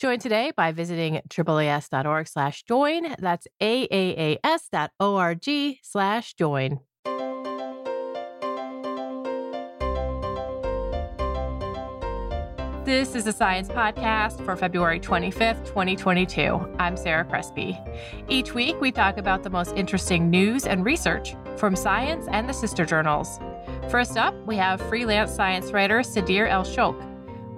Join today by visiting AAAS.org slash join. That's AAAS.org slash join. This is a science podcast for February 25th, 2022. I'm Sarah Crespi. Each week, we talk about the most interesting news and research from science and the sister journals. First up, we have freelance science writer Sedeer El-Showk.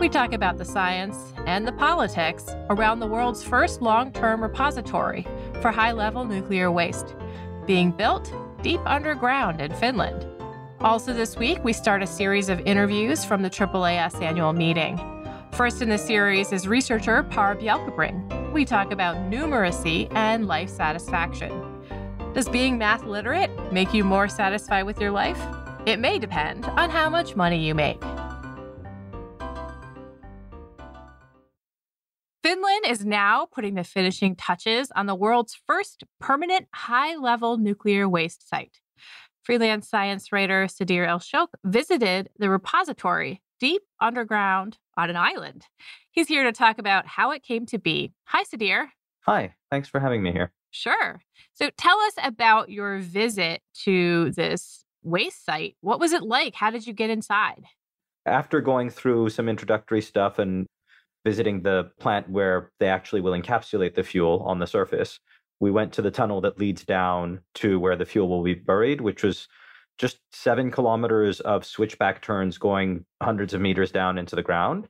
We talk about the science and the politics around the world's first long term repository for high level nuclear waste, being built deep underground in Finland. Also, this week, we start a series of interviews from the AAAS annual meeting. First in the series is researcher Pär Bjälkebring. We talk about numeracy and life satisfaction. Does being math literate make you more satisfied with your life? It may depend on how much money you make. Is now putting the finishing touches on the world's first permanent high level nuclear waste site. Freelance science writer Sedeer El-Showk visited the repository deep underground on an island. He's here to talk about how it came to be. Hi, Sedeer. Hi, thanks for having me here. Sure. So tell us about your visit to this waste site. What was it like? How did you get inside? After going through some introductory stuff and visiting the plant where they actually will encapsulate the fuel on the surface, we went to the tunnel that leads down to where the fuel will be buried, which was just seven kilometers of switchback turns going hundreds of meters down into the ground.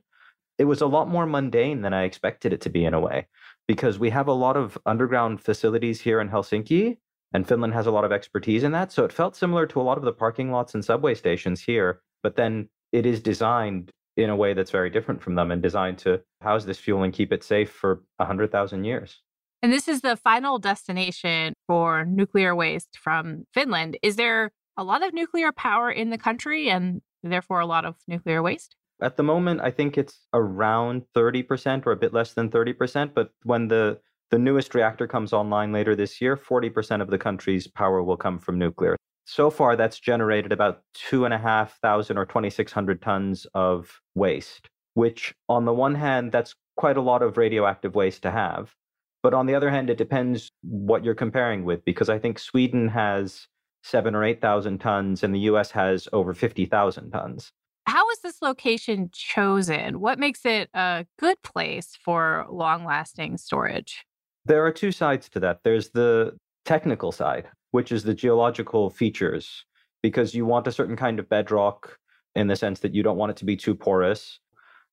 It was a lot more mundane than I expected it to be in a way, because we have a lot of underground facilities here in Helsinki, and Finland has a lot of expertise in that. So it felt similar to a lot of the parking lots and subway stations here, but then it is designed in a way that's very different from them and designed to house this fuel and keep it safe for 100,000 years. And this is the final destination for nuclear waste from Finland. Is there a lot of nuclear power in the country and therefore a lot of nuclear waste? At the moment, I think it's around 30% or a bit less than 30%. But when the, the newest reactor comes online later this year, 40% of the country's power will come from nuclear. So far, that's generated about two and a half thousand or 2,600 tons of waste, which on the one hand, that's quite a lot of radioactive waste to have. But on the other hand, it depends what you're comparing with, because I think Sweden has seven or 8,000 tons, and the US has over 50,000 tons. How was this location chosen? What makes it a good place for long lasting storage? There are two sides to that. There's the technical side, which is the geological features, because you want a certain kind of bedrock in the sense that you don't want it to be too porous.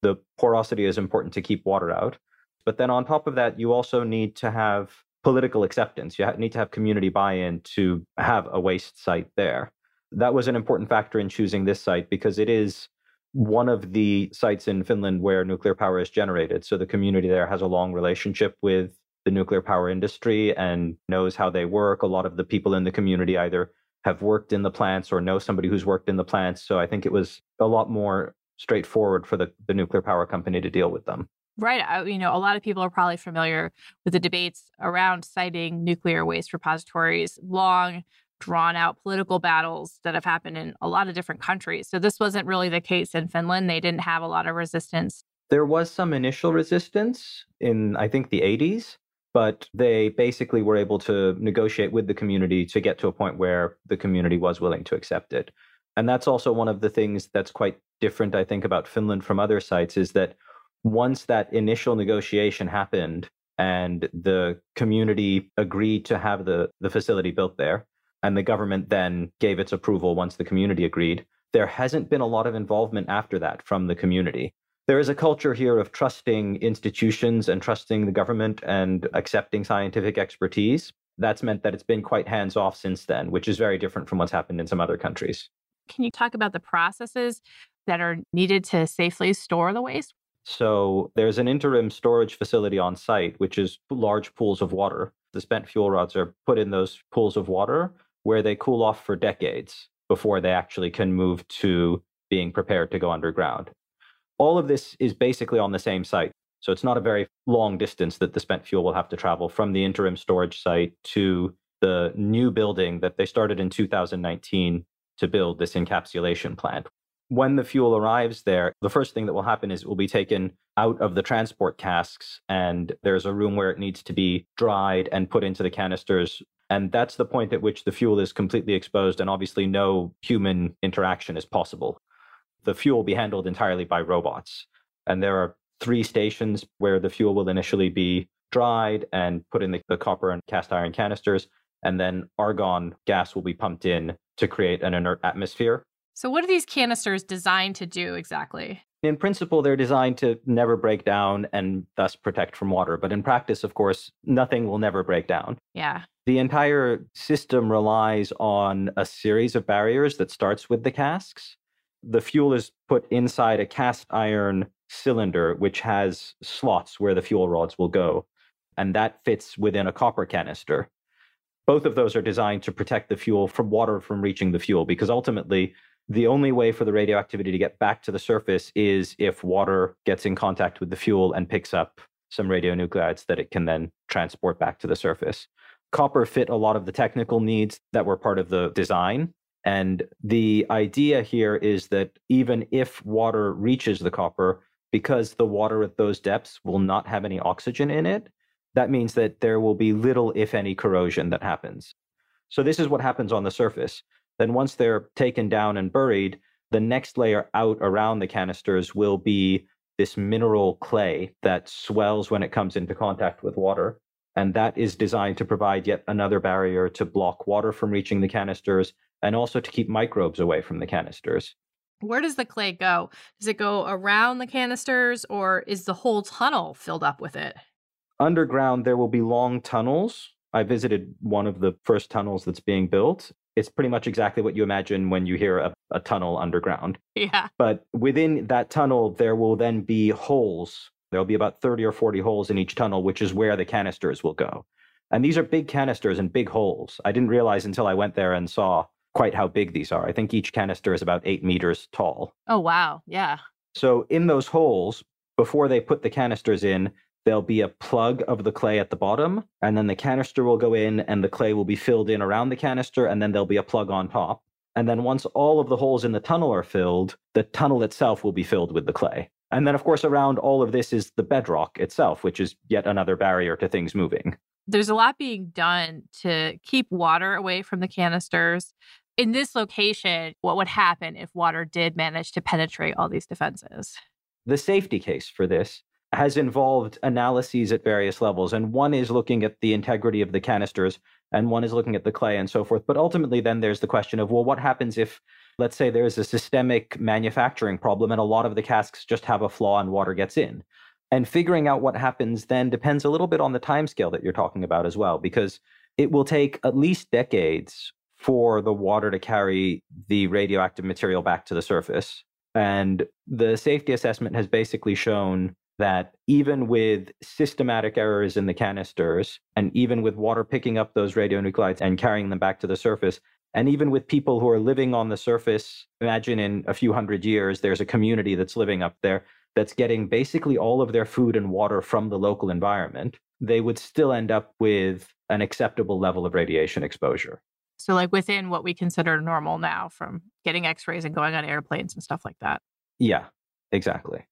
The porosity is important to keep water out. But then on top of that, you also need to have political acceptance. You need to have community buy in to have a waste site there. That was an important factor in choosing this site because it is one of the sites in Finland where nuclear power is generated. So the community there has a long relationship with the nuclear power industry and knows how they work. A lot of the people in the community either have worked in the plants or know somebody who's worked in the plants. So I think it was a lot more straightforward for the, the nuclear power company to deal with them. Right. I, you know, a lot of people are probably familiar with the debates around siting nuclear waste repositories. Long drawn out political battles that have happened in a lot of different countries. So this wasn't really the case in Finland. They didn't have a lot of resistance. There was some initial resistance in, I think, the 80s, but they basically were able to negotiate with the community to get to a point where the community was willing to accept it. And that's also one of the things that's quite different, I think, about Finland from other sites is that once that initial negotiation happened and the community agreed to have the, the facility built there, and the government then gave its approval once the community agreed, there hasn't been a lot of involvement after that from the community. There is a culture here of trusting institutions and trusting the government and accepting scientific expertise. That's meant that it's been quite hands off since then, which is very different from what's happened in some other countries. Can you talk about the processes that are needed to safely store the waste? So there's an interim storage facility on site, which is large pools of water. The spent fuel rods are put in those pools of water where they cool off for decades before they actually can move to being prepared to go underground. All of this is basically on the same site. So it's not a very long distance that the spent fuel will have to travel from the interim storage site to the new building that they started in 2019 to build this encapsulation plant. When the fuel arrives there, the first thing that will happen is it will be taken out of the transport casks, and there's a room where it needs to be dried and put into the canisters. And that's the point at which the fuel is completely exposed, and obviously no human interaction is possible. The fuel will be handled entirely by robots. And there are three stations where the fuel will initially be dried and put in the, the copper and cast iron canisters, and then argon gas will be pumped in to create an inert atmosphere. So, what are these canisters designed to do exactly? In principle, they're designed to never break down and thus protect from water. But in practice, of course, nothing will never break down. Yeah. The entire system relies on a series of barriers that starts with the casks. The fuel is put inside a cast iron cylinder, which has slots where the fuel rods will go. And that fits within a copper canister. Both of those are designed to protect the fuel from water from reaching the fuel because ultimately the only way for the radioactivity to get back to the surface is if water gets in contact with the fuel and picks up some radionuclides that it can then transport back to the surface. Copper fit a lot of the technical needs that were part of the design. And the idea here is that even if water reaches the copper, because the water at those depths will not have any oxygen in it, that means that there will be little, if any, corrosion that happens. So, this is what happens on the surface. Then, once they're taken down and buried, the next layer out around the canisters will be this mineral clay that swells when it comes into contact with water. And that is designed to provide yet another barrier to block water from reaching the canisters and also to keep microbes away from the canisters. Where does the clay go? Does it go around the canisters or is the whole tunnel filled up with it? Underground, there will be long tunnels. I visited one of the first tunnels that's being built. It's pretty much exactly what you imagine when you hear a, a tunnel underground. Yeah. But within that tunnel, there will then be holes. There'll be about 30 or 40 holes in each tunnel, which is where the canisters will go. And these are big canisters and big holes. I didn't realize until I went there and saw quite how big these are. I think each canister is about eight meters tall. Oh, wow. Yeah. So in those holes, before they put the canisters in, there'll be a plug of the clay at the bottom, and then the canister will go in and the clay will be filled in around the canister, and then there'll be a plug on top. And then once all of the holes in the tunnel are filled, the tunnel itself will be filled with the clay. And then, of course, around all of this is the bedrock itself, which is yet another barrier to things moving. There's a lot being done to keep water away from the canisters. In this location, what would happen if water did manage to penetrate all these defenses? The safety case for this has involved analyses at various levels. And one is looking at the integrity of the canisters, and one is looking at the clay and so forth. But ultimately, then there's the question of well, what happens if, let's say, there's a systemic manufacturing problem and a lot of the casks just have a flaw and water gets in? And figuring out what happens then depends a little bit on the timescale that you're talking about as well, because it will take at least decades for the water to carry the radioactive material back to the surface. And the safety assessment has basically shown that even with systematic errors in the canisters, and even with water picking up those radionuclides and carrying them back to the surface, and even with people who are living on the surface, imagine in a few hundred years, there's a community that's living up there that's getting basically all of their food and water from the local environment, they would still end up with an acceptable level of radiation exposure. So, like within what we consider normal now from getting x rays and going on airplanes and stuff like that. Yeah, exactly.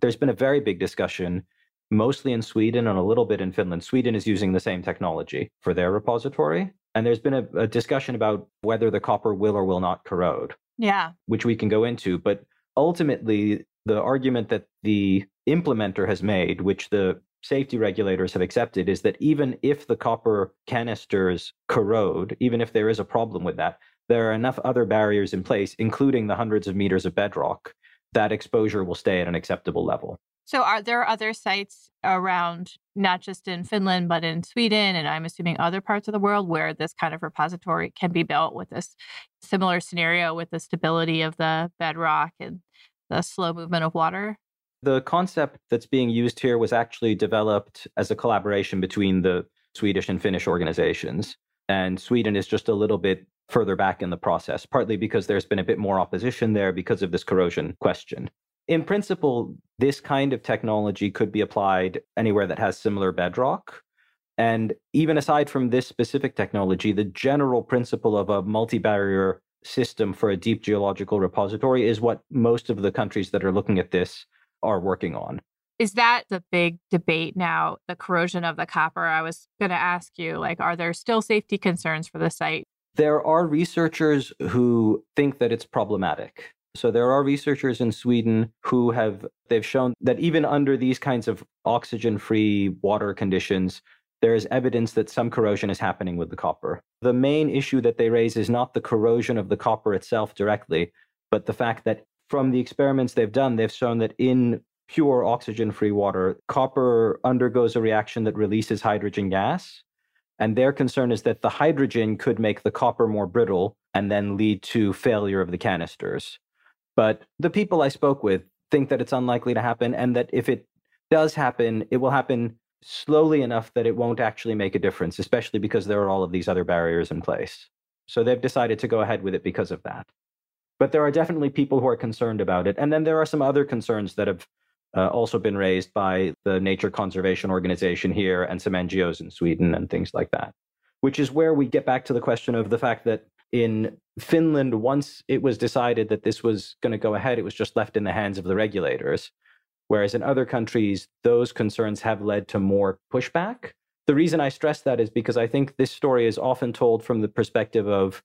There's been a very big discussion, mostly in Sweden and a little bit in Finland. Sweden is using the same technology for their repository. And there's been a, a discussion about whether the copper will or will not corrode. Yeah. Which we can go into. But ultimately, the argument that the implementer has made, which the safety regulators have accepted, is that even if the copper canisters corrode, even if there is a problem with that, there are enough other barriers in place, including the hundreds of meters of bedrock, that exposure will stay at an acceptable level. So, are there other sites around, not just in Finland, but in Sweden, and I'm assuming other parts of the world where this kind of repository can be built with this similar scenario with the stability of the bedrock and the slow movement of water? The concept that's being used here was actually developed as a collaboration between the Swedish and Finnish organizations. And Sweden is just a little bit further back in the process, partly because there's been a bit more opposition there because of this corrosion question. In principle, this kind of technology could be applied anywhere that has similar bedrock. And even aside from this specific technology, the general principle of a multi barrier system for a deep geological repository is what most of the countries that are looking at this are working on. Is that the big debate now, the corrosion of the copper? I was going to ask you, like, are there still safety concerns for the site? There are researchers who think that it's problematic. So there are researchers in Sweden who have they've shown that even under these kinds of oxygen-free water conditions, there is evidence that some corrosion is happening with the copper. The main issue that they raise is not the corrosion of the copper itself directly, but the fact that from the experiments they've done, they've shown that in pure oxygen free water, copper undergoes a reaction that releases hydrogen gas. And their concern is that the hydrogen could make the copper more brittle and then lead to failure of the canisters. But the people I spoke with think that it's unlikely to happen and that if it does happen, it will happen slowly enough that it won't actually make a difference, especially because there are all of these other barriers in place. So they've decided to go ahead with it because of that. But there are definitely people who are concerned about it. And then there are some other concerns that have uh, also been raised by the nature conservation organization here and some NGOs in Sweden and things like that, which is where we get back to the question of the fact that in Finland, once it was decided that this was going to go ahead, it was just left in the hands of the regulators. Whereas in other countries, those concerns have led to more pushback. The reason I stress that is because I think this story is often told from the perspective of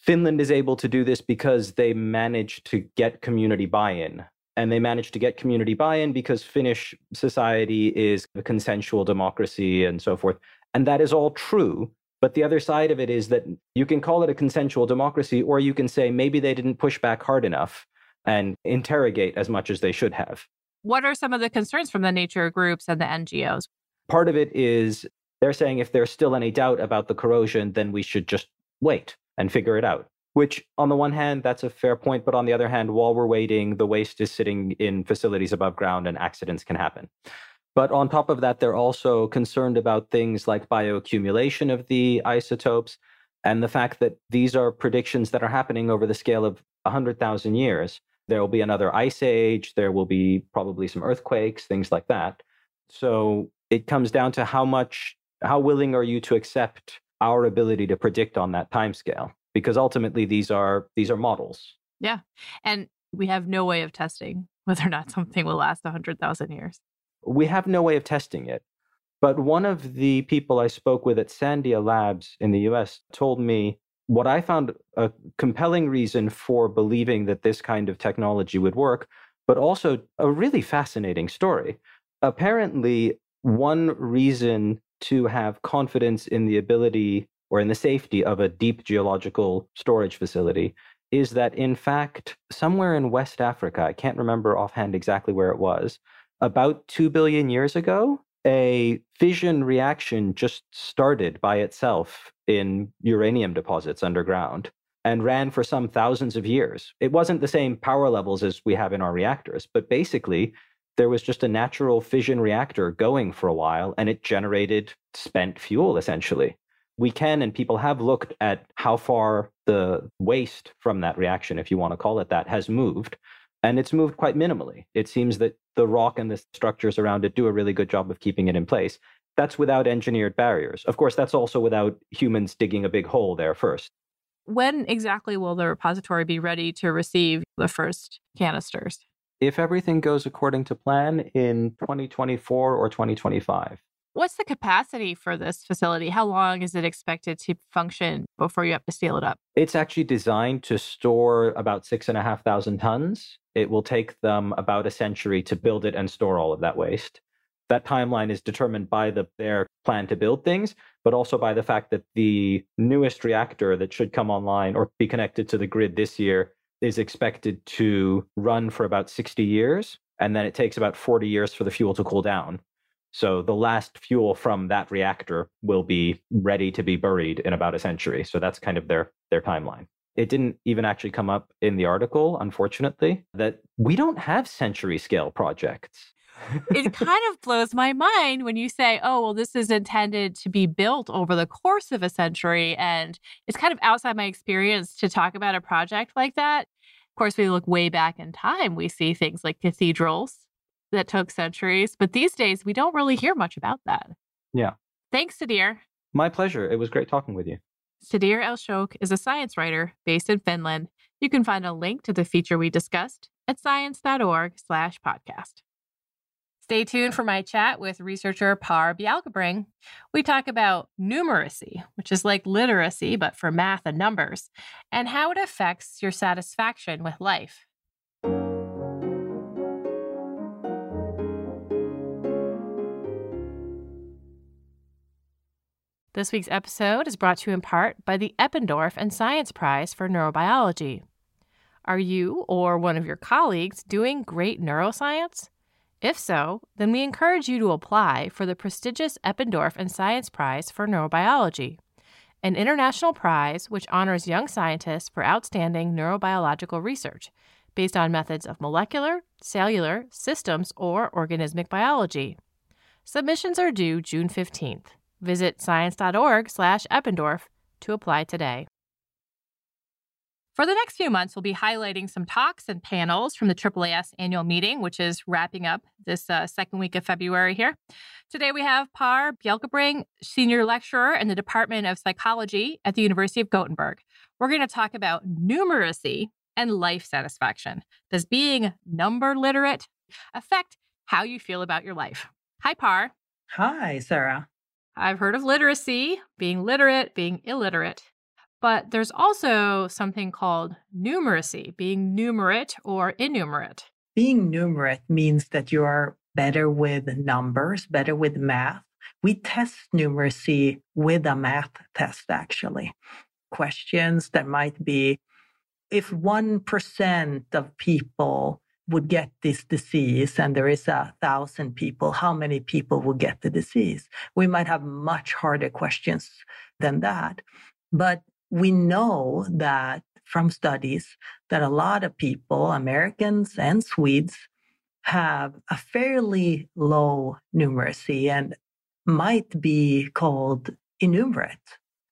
Finland is able to do this because they managed to get community buy in. And they managed to get community buy in because Finnish society is a consensual democracy and so forth. And that is all true. But the other side of it is that you can call it a consensual democracy, or you can say maybe they didn't push back hard enough and interrogate as much as they should have. What are some of the concerns from the nature groups and the NGOs? Part of it is they're saying if there's still any doubt about the corrosion, then we should just wait and figure it out. Which, on the one hand, that's a fair point. But on the other hand, while we're waiting, the waste is sitting in facilities above ground and accidents can happen. But on top of that, they're also concerned about things like bioaccumulation of the isotopes and the fact that these are predictions that are happening over the scale of 100,000 years. There will be another ice age. There will be probably some earthquakes, things like that. So it comes down to how much, how willing are you to accept our ability to predict on that time scale? Because ultimately, these are these are models. Yeah, and we have no way of testing whether or not something will last 100,000 years. We have no way of testing it. But one of the people I spoke with at Sandia Labs in the US told me what I found a compelling reason for believing that this kind of technology would work, but also a really fascinating story. Apparently, one reason to have confidence in the ability or in the safety of a deep geological storage facility is that, in fact, somewhere in West Africa, I can't remember offhand exactly where it was, about 2 billion years ago, a fission reaction just started by itself in uranium deposits underground and ran for some thousands of years. It wasn't the same power levels as we have in our reactors, but basically, there was just a natural fission reactor going for a while and it generated spent fuel essentially. We can and people have looked at how far the waste from that reaction, if you want to call it that, has moved. And it's moved quite minimally. It seems that the rock and the structures around it do a really good job of keeping it in place. That's without engineered barriers. Of course, that's also without humans digging a big hole there first. when exactly will the repository be ready to receive the first canisters? If everything goes according to plan in 2024 or 2025. What's the capacity for this facility? How long is it expected to function before you have to seal it up? It's actually designed to store about six and a half thousand tons. It will take them about a century to build it and store all of that waste. That timeline is determined by the, their plan to build things, but also by the fact that the newest reactor that should come online or be connected to the grid this year is expected to run for about 60 years. And then it takes about 40 years for the fuel to cool down. So the last fuel from that reactor will be ready to be buried in about a century. So that's kind of their their timeline. It didn't even actually come up in the article, unfortunately, that we don't have century scale projects. It kind of blows my mind when you say, oh, well, this is intended to be built over the course of a century. And it's kind of outside my experience to talk about a project like that. Of course, we look way back in time, we see things like cathedrals that took centuries. But these days, we don't really hear much about that. Yeah. Thanks, Sedeer. My pleasure. It was great talking with you. Sedeer El-Showk is a science writer based in Finland. You can find a link to the feature we discussed at science.org slash podcast. Stay tuned for my chat with researcher Pär Bjälkebring. We talk about numeracy, which is like literacy, but for math and numbers, and how it affects your satisfaction with life. This week's episode is brought to you in part by the Eppendorf and Science Prize for Neurobiology. Are you or one of your colleagues doing great neuroscience? If so, then we encourage you to apply for the prestigious Eppendorf and Science Prize for Neurobiology, an international prize which honors young scientists for outstanding neurobiological research based on methods of molecular, cellular, systems, or organismic biology. Submissions are due June 15th. Visit science.org/eppendorf to apply today. For the next few months, we'll be highlighting some talks and panels from the AAAS annual meeting, which is wrapping up this uh, second week of February here. Today, we have Pär Bjälkebring, Senior Lecturer in the Department of Psychology at the University of Gothenburg. We're going to talk about numeracy and life satisfaction. Does being number literate affect how you feel about your life? Hi, Pär. Hi, Sarah. I've heard of literacy, being literate, being illiterate. But there's also something called numeracy, being numerate or innumerate. Being numerate means that you are better with numbers, better with math. We test numeracy with a math test, actually. Questions that might be if 1% of people would get this disease and there is a thousand people, how many people will get the disease? We might have much harder questions than that. But we know that from studies that a lot of people, Americans and Swedes, have a fairly low numeracy and might be called innumerate.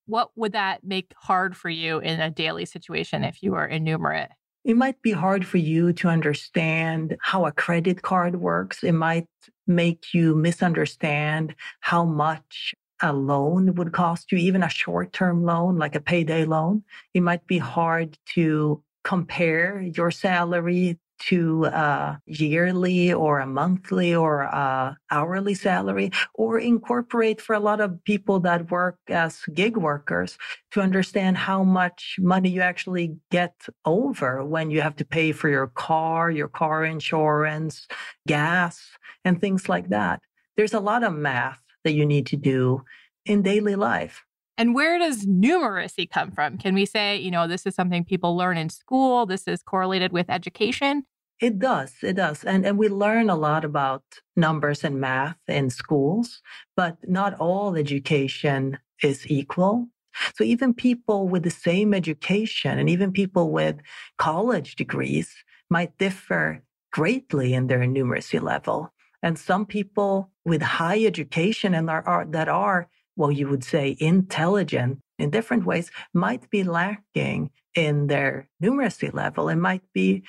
What would that make hard for you in a daily situation if you were innumerate? It might be hard for you to understand how a credit card works. It might make you misunderstand how much a loan would cost you, even a short term loan, like a payday loan. It might be mm-hmm. hard to compare your salary to a yearly or a monthly or a hourly salary or incorporate for a lot of people that work as gig workers to understand how much money you actually get over when you have to pay for your car, your car insurance, gas, and things like that. There's a lot of math that you need to do in daily life. And where does numeracy come from? Can we say, you know, this is something people learn in school? This is correlated with education? It does. It does. And, and we learn a lot about numbers and math in schools, but not all education is equal. So even people with the same education and even people with college degrees might differ greatly in their numeracy level. And some people with high education and are, are that are well, you would say intelligent in different ways might be lacking in their numeracy level and might be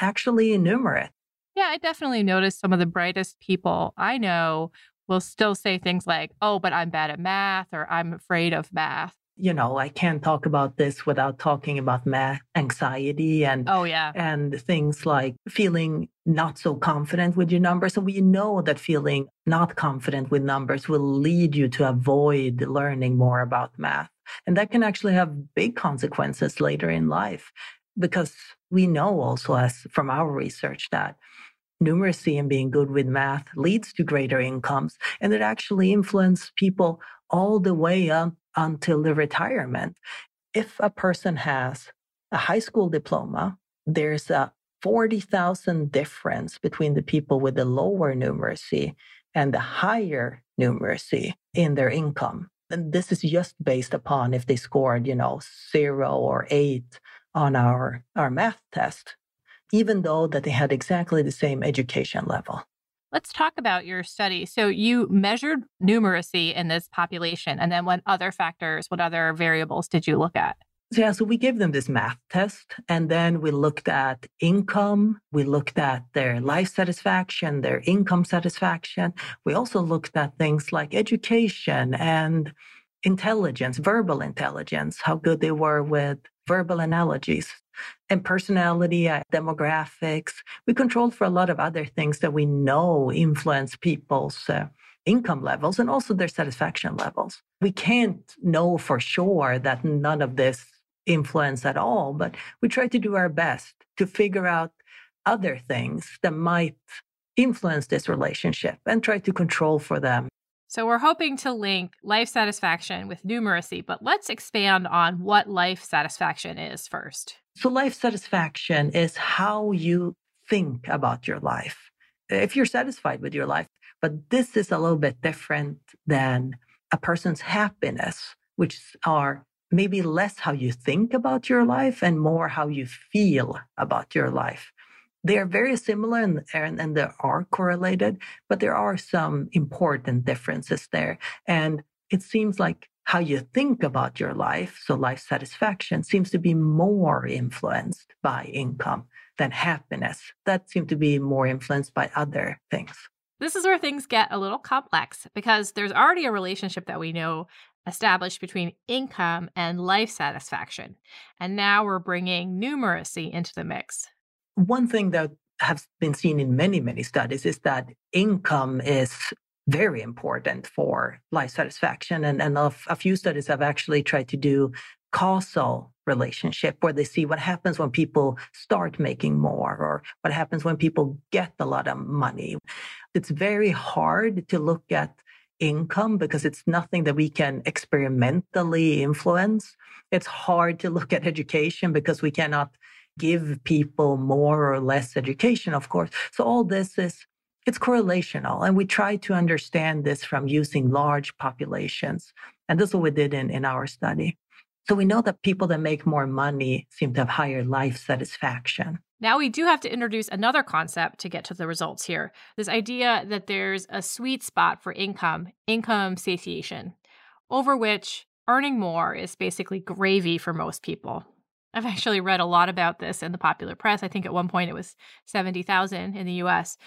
actually innumerate. Yeah, I definitely noticed some of the brightest people I know will still say things like, oh, but I'm bad at math or I'm afraid of math. You know, I can't talk about this without talking about math anxiety and oh yeah, and things like feeling not so confident with your numbers. And we know that feeling not confident with numbers will lead you to avoid learning more about math. And that can actually have big consequences later in life because we know also as from our research that numeracy and being good with math leads to greater incomes and it actually influences people all the way up Um, until the retirement. If a person has a high school diploma, there's a 40,000 difference between the people with the lower numeracy and the higher numeracy in their income. And this is just based upon if they scored, you know, zero or eight on our, our math test, even though that they had exactly the same education level. Let's talk about your study. So you measured numeracy in this population, and then what other factors, what other variables did you look at? Yeah, so we gave them this math test, and then we looked at income. We looked at their life satisfaction, their income satisfaction. We also looked at things like education and intelligence, verbal intelligence, how good they were with verbal analogies and personality, uh, demographics. We controlled for a lot of other things that we know influence people's uh, income levels and also their satisfaction levels. We can't know for sure that none of this influence at all, but we try to do our best to figure out other things that might influence this relationship and try to control for them so we're hoping to link life satisfaction with numeracy, but let's expand on what life satisfaction is first. So, life satisfaction is how you think about your life. If you're satisfied with your life, but this is a little bit different than a person's happiness, which are maybe less how you think about your life and more how you feel about your life. They are very similar and, and, and they are correlated, but there are some important differences there. And it seems like how you think about your life, so life satisfaction, seems to be more influenced by income than happiness. That seems to be more influenced by other things. This is where things get a little complex because there's already a relationship that we know established between income and life satisfaction. And now we're bringing numeracy into the mix. One thing that has been seen in many, many studies is that income is very important for life satisfaction. And, and a, a few studies have actually tried to do causal relationship where they see what happens when people start making more or what happens when people get a lot of money. It's very hard to look at income because it's nothing that we can experimentally influence. It's hard to look at education because we cannot give people more or less education, of course. So all this is it's correlational. And we try to understand this from using large populations. And this is what we did in, in our study. So we know that people that make more money seem to have higher life satisfaction. Now, we do have to introduce another concept to get to the results here this idea that there's a sweet spot for income, income satiation, over which earning more is basically gravy for most people. I've actually read a lot about this in the popular press. I think at one point it was 70,000 in the US.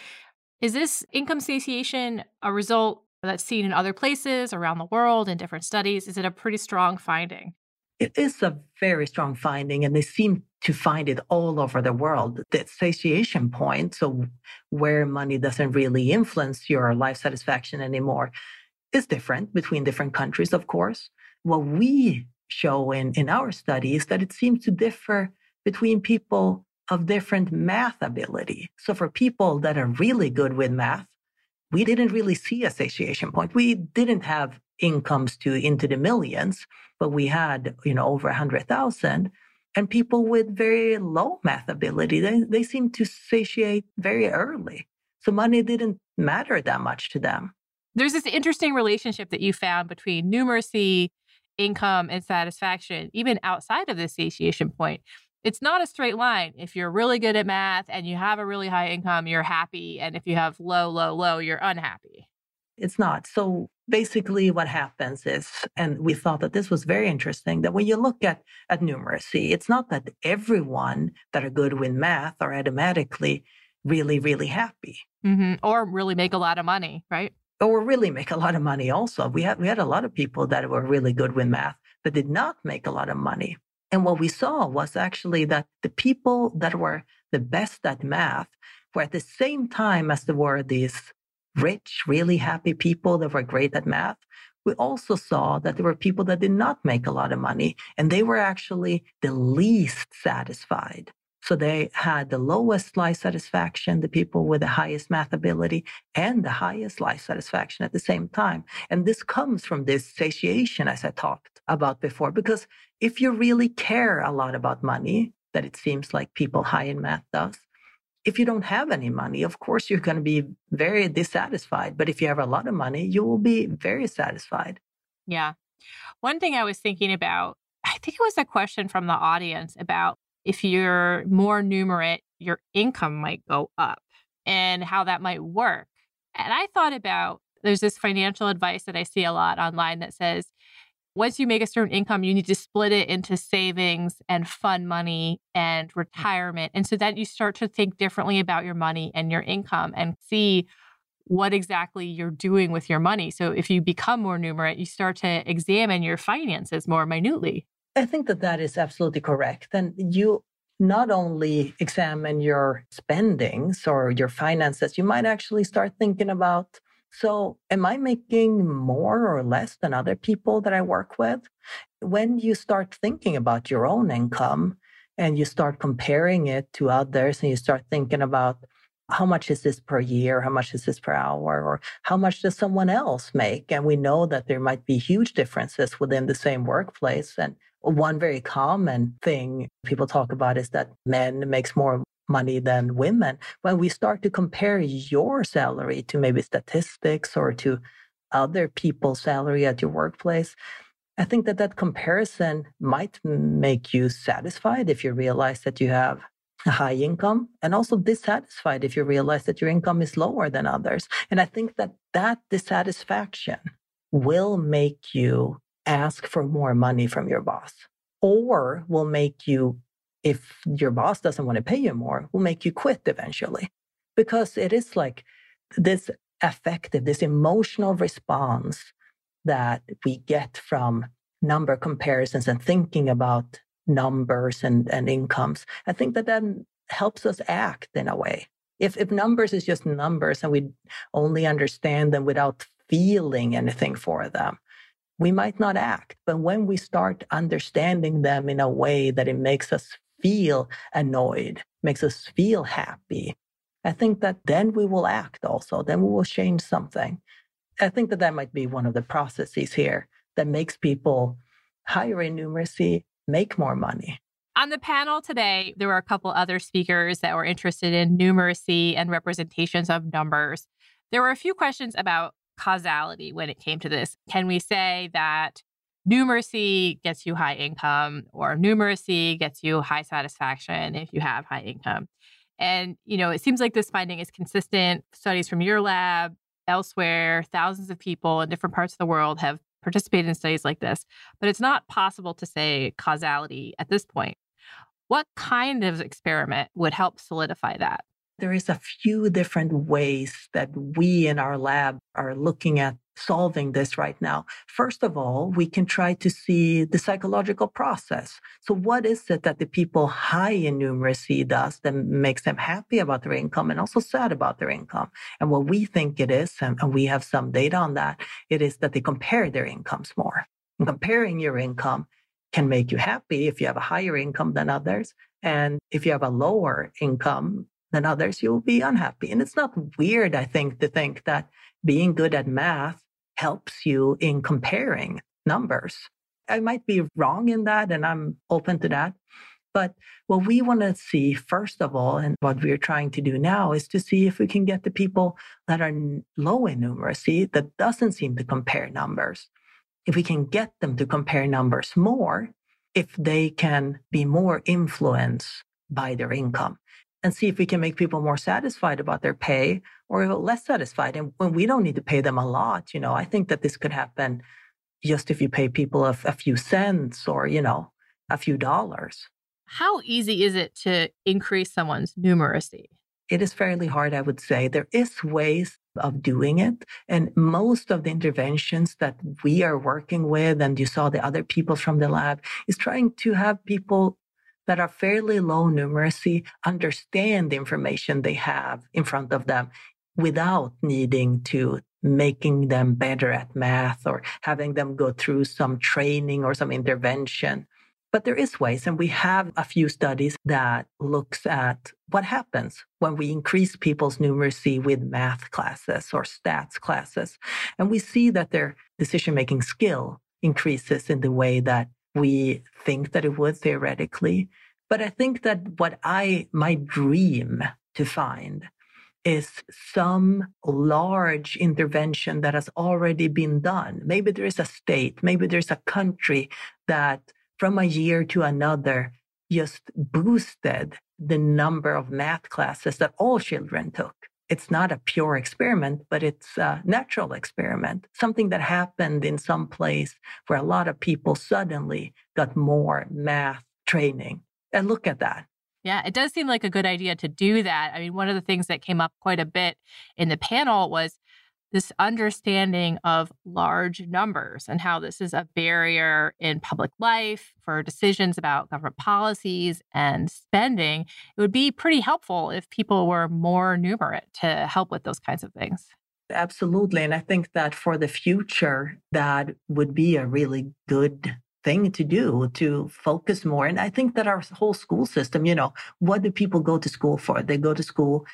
Is this income satiation a result that's seen in other places around the world in different studies? Is it a pretty strong finding? It is a very strong finding, and they seem to find it all over the world. The satiation point, so where money doesn't really influence your life satisfaction anymore, is different between different countries, of course. What we show in, in our study is that it seems to differ between people of different math ability. So for people that are really good with math, we didn't really see a satiation point. We didn't have incomes to into the millions, but we had, you know, over a hundred thousand. And people with very low math ability, they, they seem to satiate very early. So money didn't matter that much to them. There's this interesting relationship that you found between numeracy income and satisfaction, even outside of the satiation point. It's not a straight line. If you're really good at math and you have a really high income, you're happy. And if you have low, low, low, you're unhappy. It's not. So basically, what happens is, and we thought that this was very interesting, that when you look at, at numeracy, it's not that everyone that are good with math are automatically really, really happy. Mm-hmm. Or really make a lot of money, right? or really make a lot of money also. We had we had a lot of people that were really good with math that did not make a lot of money. And what we saw was actually that the people that were the best at math were at the same time as there were these rich, really happy people that were great at math. We also saw that there were people that did not make a lot of money and they were actually the least satisfied. So they had the lowest life satisfaction, the people with the highest math ability, and the highest life satisfaction at the same time. And this comes from this satiation, as I talked about before, because if you really care a lot about money, that it seems like people high in math does, if you don't have any money, of course, you're going to be very dissatisfied. But if you have a lot of money, you will be very satisfied. Yeah. One thing I was thinking about, I think it was a question from the audience about if you're more numerate, your income might go up and how that might work. And I thought about there's this financial advice that I see a lot online that says once you make a certain income, you need to split it into savings and fund money and mm. retirement. And so that you start to think differently about your money and your income and see what exactly you're doing with your money. So if you become more numerate, you start to examine your finances more minutely. I think that that is absolutely correct. And you not only examine your spendings or your finances, you might actually start thinking about so, am I making more or less than other people that I work with? When you start thinking about your own income and you start comparing it to others and you start thinking about how much is this per year? How much is this per hour? Or how much does someone else make? And we know that there might be huge differences within the same workplace. And one very common thing people talk about is that men makes more money than women. When we start to compare your salary to maybe statistics or to other people's salary at your workplace, I think that that comparison might make you satisfied if you realize that you have a high income and also dissatisfied if you realize that your income is lower than others. And I think that that dissatisfaction will make you ask for more money from your boss or will make you if your boss doesn't want to pay you more, will make you quit eventually. Because it is like this affective, this emotional response that we get from number comparisons and thinking about numbers and, and incomes. I think that then helps us act in a way. If, if numbers is just numbers and we only understand them without feeling anything for them, we might not act. But when we start understanding them in a way that it makes us feel annoyed, makes us feel happy, I think that then we will act also. Then we will change something. I think that that might be one of the processes here that makes people higher in numeracy make more money. On the panel today, there were a couple other speakers that were interested in numeracy and representations of numbers. There were a few questions about causality when it came to this. Can we say that numeracy gets you high income or numeracy gets you high satisfaction if you have high income. And, you know, it seems like this finding is consistent. Studies from your lab, elsewhere, thousands of people in different parts of the world have participated in studies like this, but it's not possible to say causality at this point. What kind of experiment would help solidify that? There is a few different ways that we in our lab are looking at solving this right now. First of all, we can try to see the psychological process. So what is it that the people high in numeracy does that makes them happy about their income and also sad about their income? And what we think it is, and we have some data on that, it is that they compare their incomes more. And comparing your income can make you happy if you have a higher income than others. And if you have a lower income than others, you'll be unhappy. And it's not weird, I think, to think that being good at math helps you in comparing numbers. I might be wrong in that, and I'm open to that. But what we want to see, first of all, and what we're trying to do now is to see if we can get the people that are low in numeracy that doesn't seem to compare numbers. If we can get them to compare numbers more, if they can be more influenced by their income and see if we can make people more satisfied about their pay or less satisfied. And when we don't need to pay them a lot, you know, I think that this could happen just if you pay people a, a few cents or, you know, a few dollars. How easy is it to increase someone's numeracy? It is fairly hard, I would say. There is ways of doing it. And most of the interventions that we are working with, and you saw the other people from the lab, is trying to have people that are fairly low numeracy understand the information they have in front of them without needing to making them better at math or having them go through some training or some intervention. But there is ways, and we have a few studies that looks at what happens when we increase people's numeracy with math classes or stats classes. And we see that their decision-making skill increases in the way that we think that it would theoretically. But I think that what I, my dream to find is some large intervention that has already been done. Maybe there is a state, maybe there's a country that from a year to another just boosted the number of math classes that all children took. It's not a pure experiment, but it's a natural experiment, something that happened in some place where a lot of people suddenly got more math training. And look at that. Yeah, it does seem like a good idea to do that. I mean, one of the things that came up quite a bit in the panel was this understanding of large numbers and how this is a barrier in public life for decisions about government policies and spending. It would be pretty helpful if people were more numerate to help with those kinds of things. Absolutely. And I think that for the future, that would be a really good thing to do to focus more. And I think that our whole school system, you know, what do people go to school for? They go to school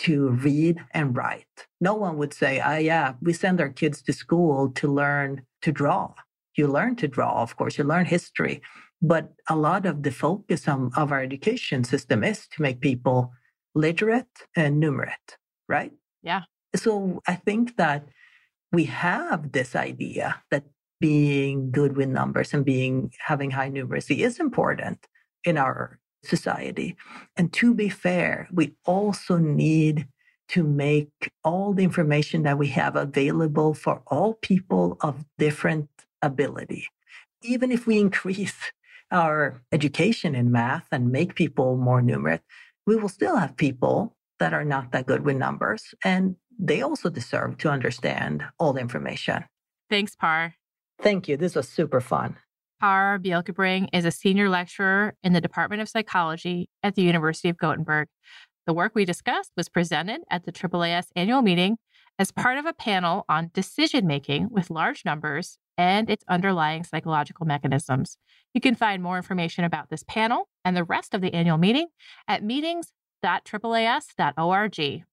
to read and write. No one would say, ah, yeah, we send our kids to school to learn to draw. You learn to draw, of course, you learn history. But a lot of the focus on, of our education system is to make people literate and numerate, right? Yeah. So I think that we have this idea that being good with numbers and being having high numeracy is important in our society. And to be fair, we also need to make all the information that we have available for all people of different ability. Even if we increase our education in math and make people more numerate, we will still have people that are not that good with numbers. And they also deserve to understand all the information. Thanks, Pär. Thank you. This was super fun. Pär Bjälkebring is a senior lecturer in the Department of Psychology at the University of Gothenburg. The work we discussed was presented at the AAAS annual meeting as part of a panel on decision making with large numbers and its underlying psychological mechanisms. You can find more information about this panel and the rest of the annual meeting at meetings.AAAS.org.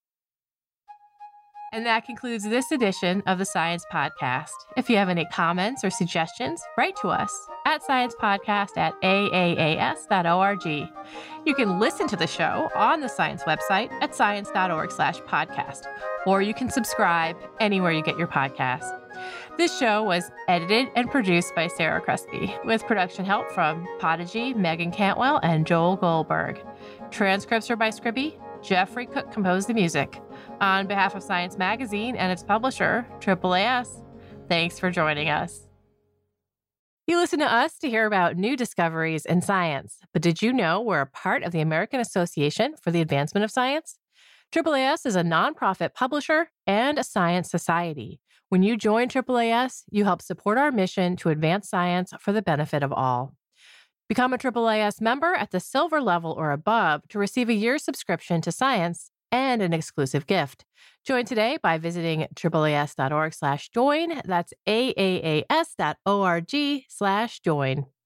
And that concludes this edition of the Science Podcast. If you have any comments or suggestions, write to us at sciencepodcast at aaas.org. You can listen to the show on the science website at science.org slash podcast, or you can subscribe anywhere you get your podcasts. This show was edited and produced by Sarah Crespi, with production help from Podigy, Megan Cantwell, and Joel Goldberg. Transcripts are by Scribie. Jeffrey Cook composed the music. On behalf of Science Magazine and its publisher, AAAS, thanks for joining us. You listen to us to hear about new discoveries in science, but did you know we're a part of the American Association for the Advancement of Science? AAAS is a nonprofit publisher and a science society. When you join AAAS, you help support our mission to advance science for the benefit of all. Become a AAAS member at the silver level or above to receive a year's subscription to science and an exclusive gift. Join today by visiting AAAS.org slash join. That's AAAS.org slash join.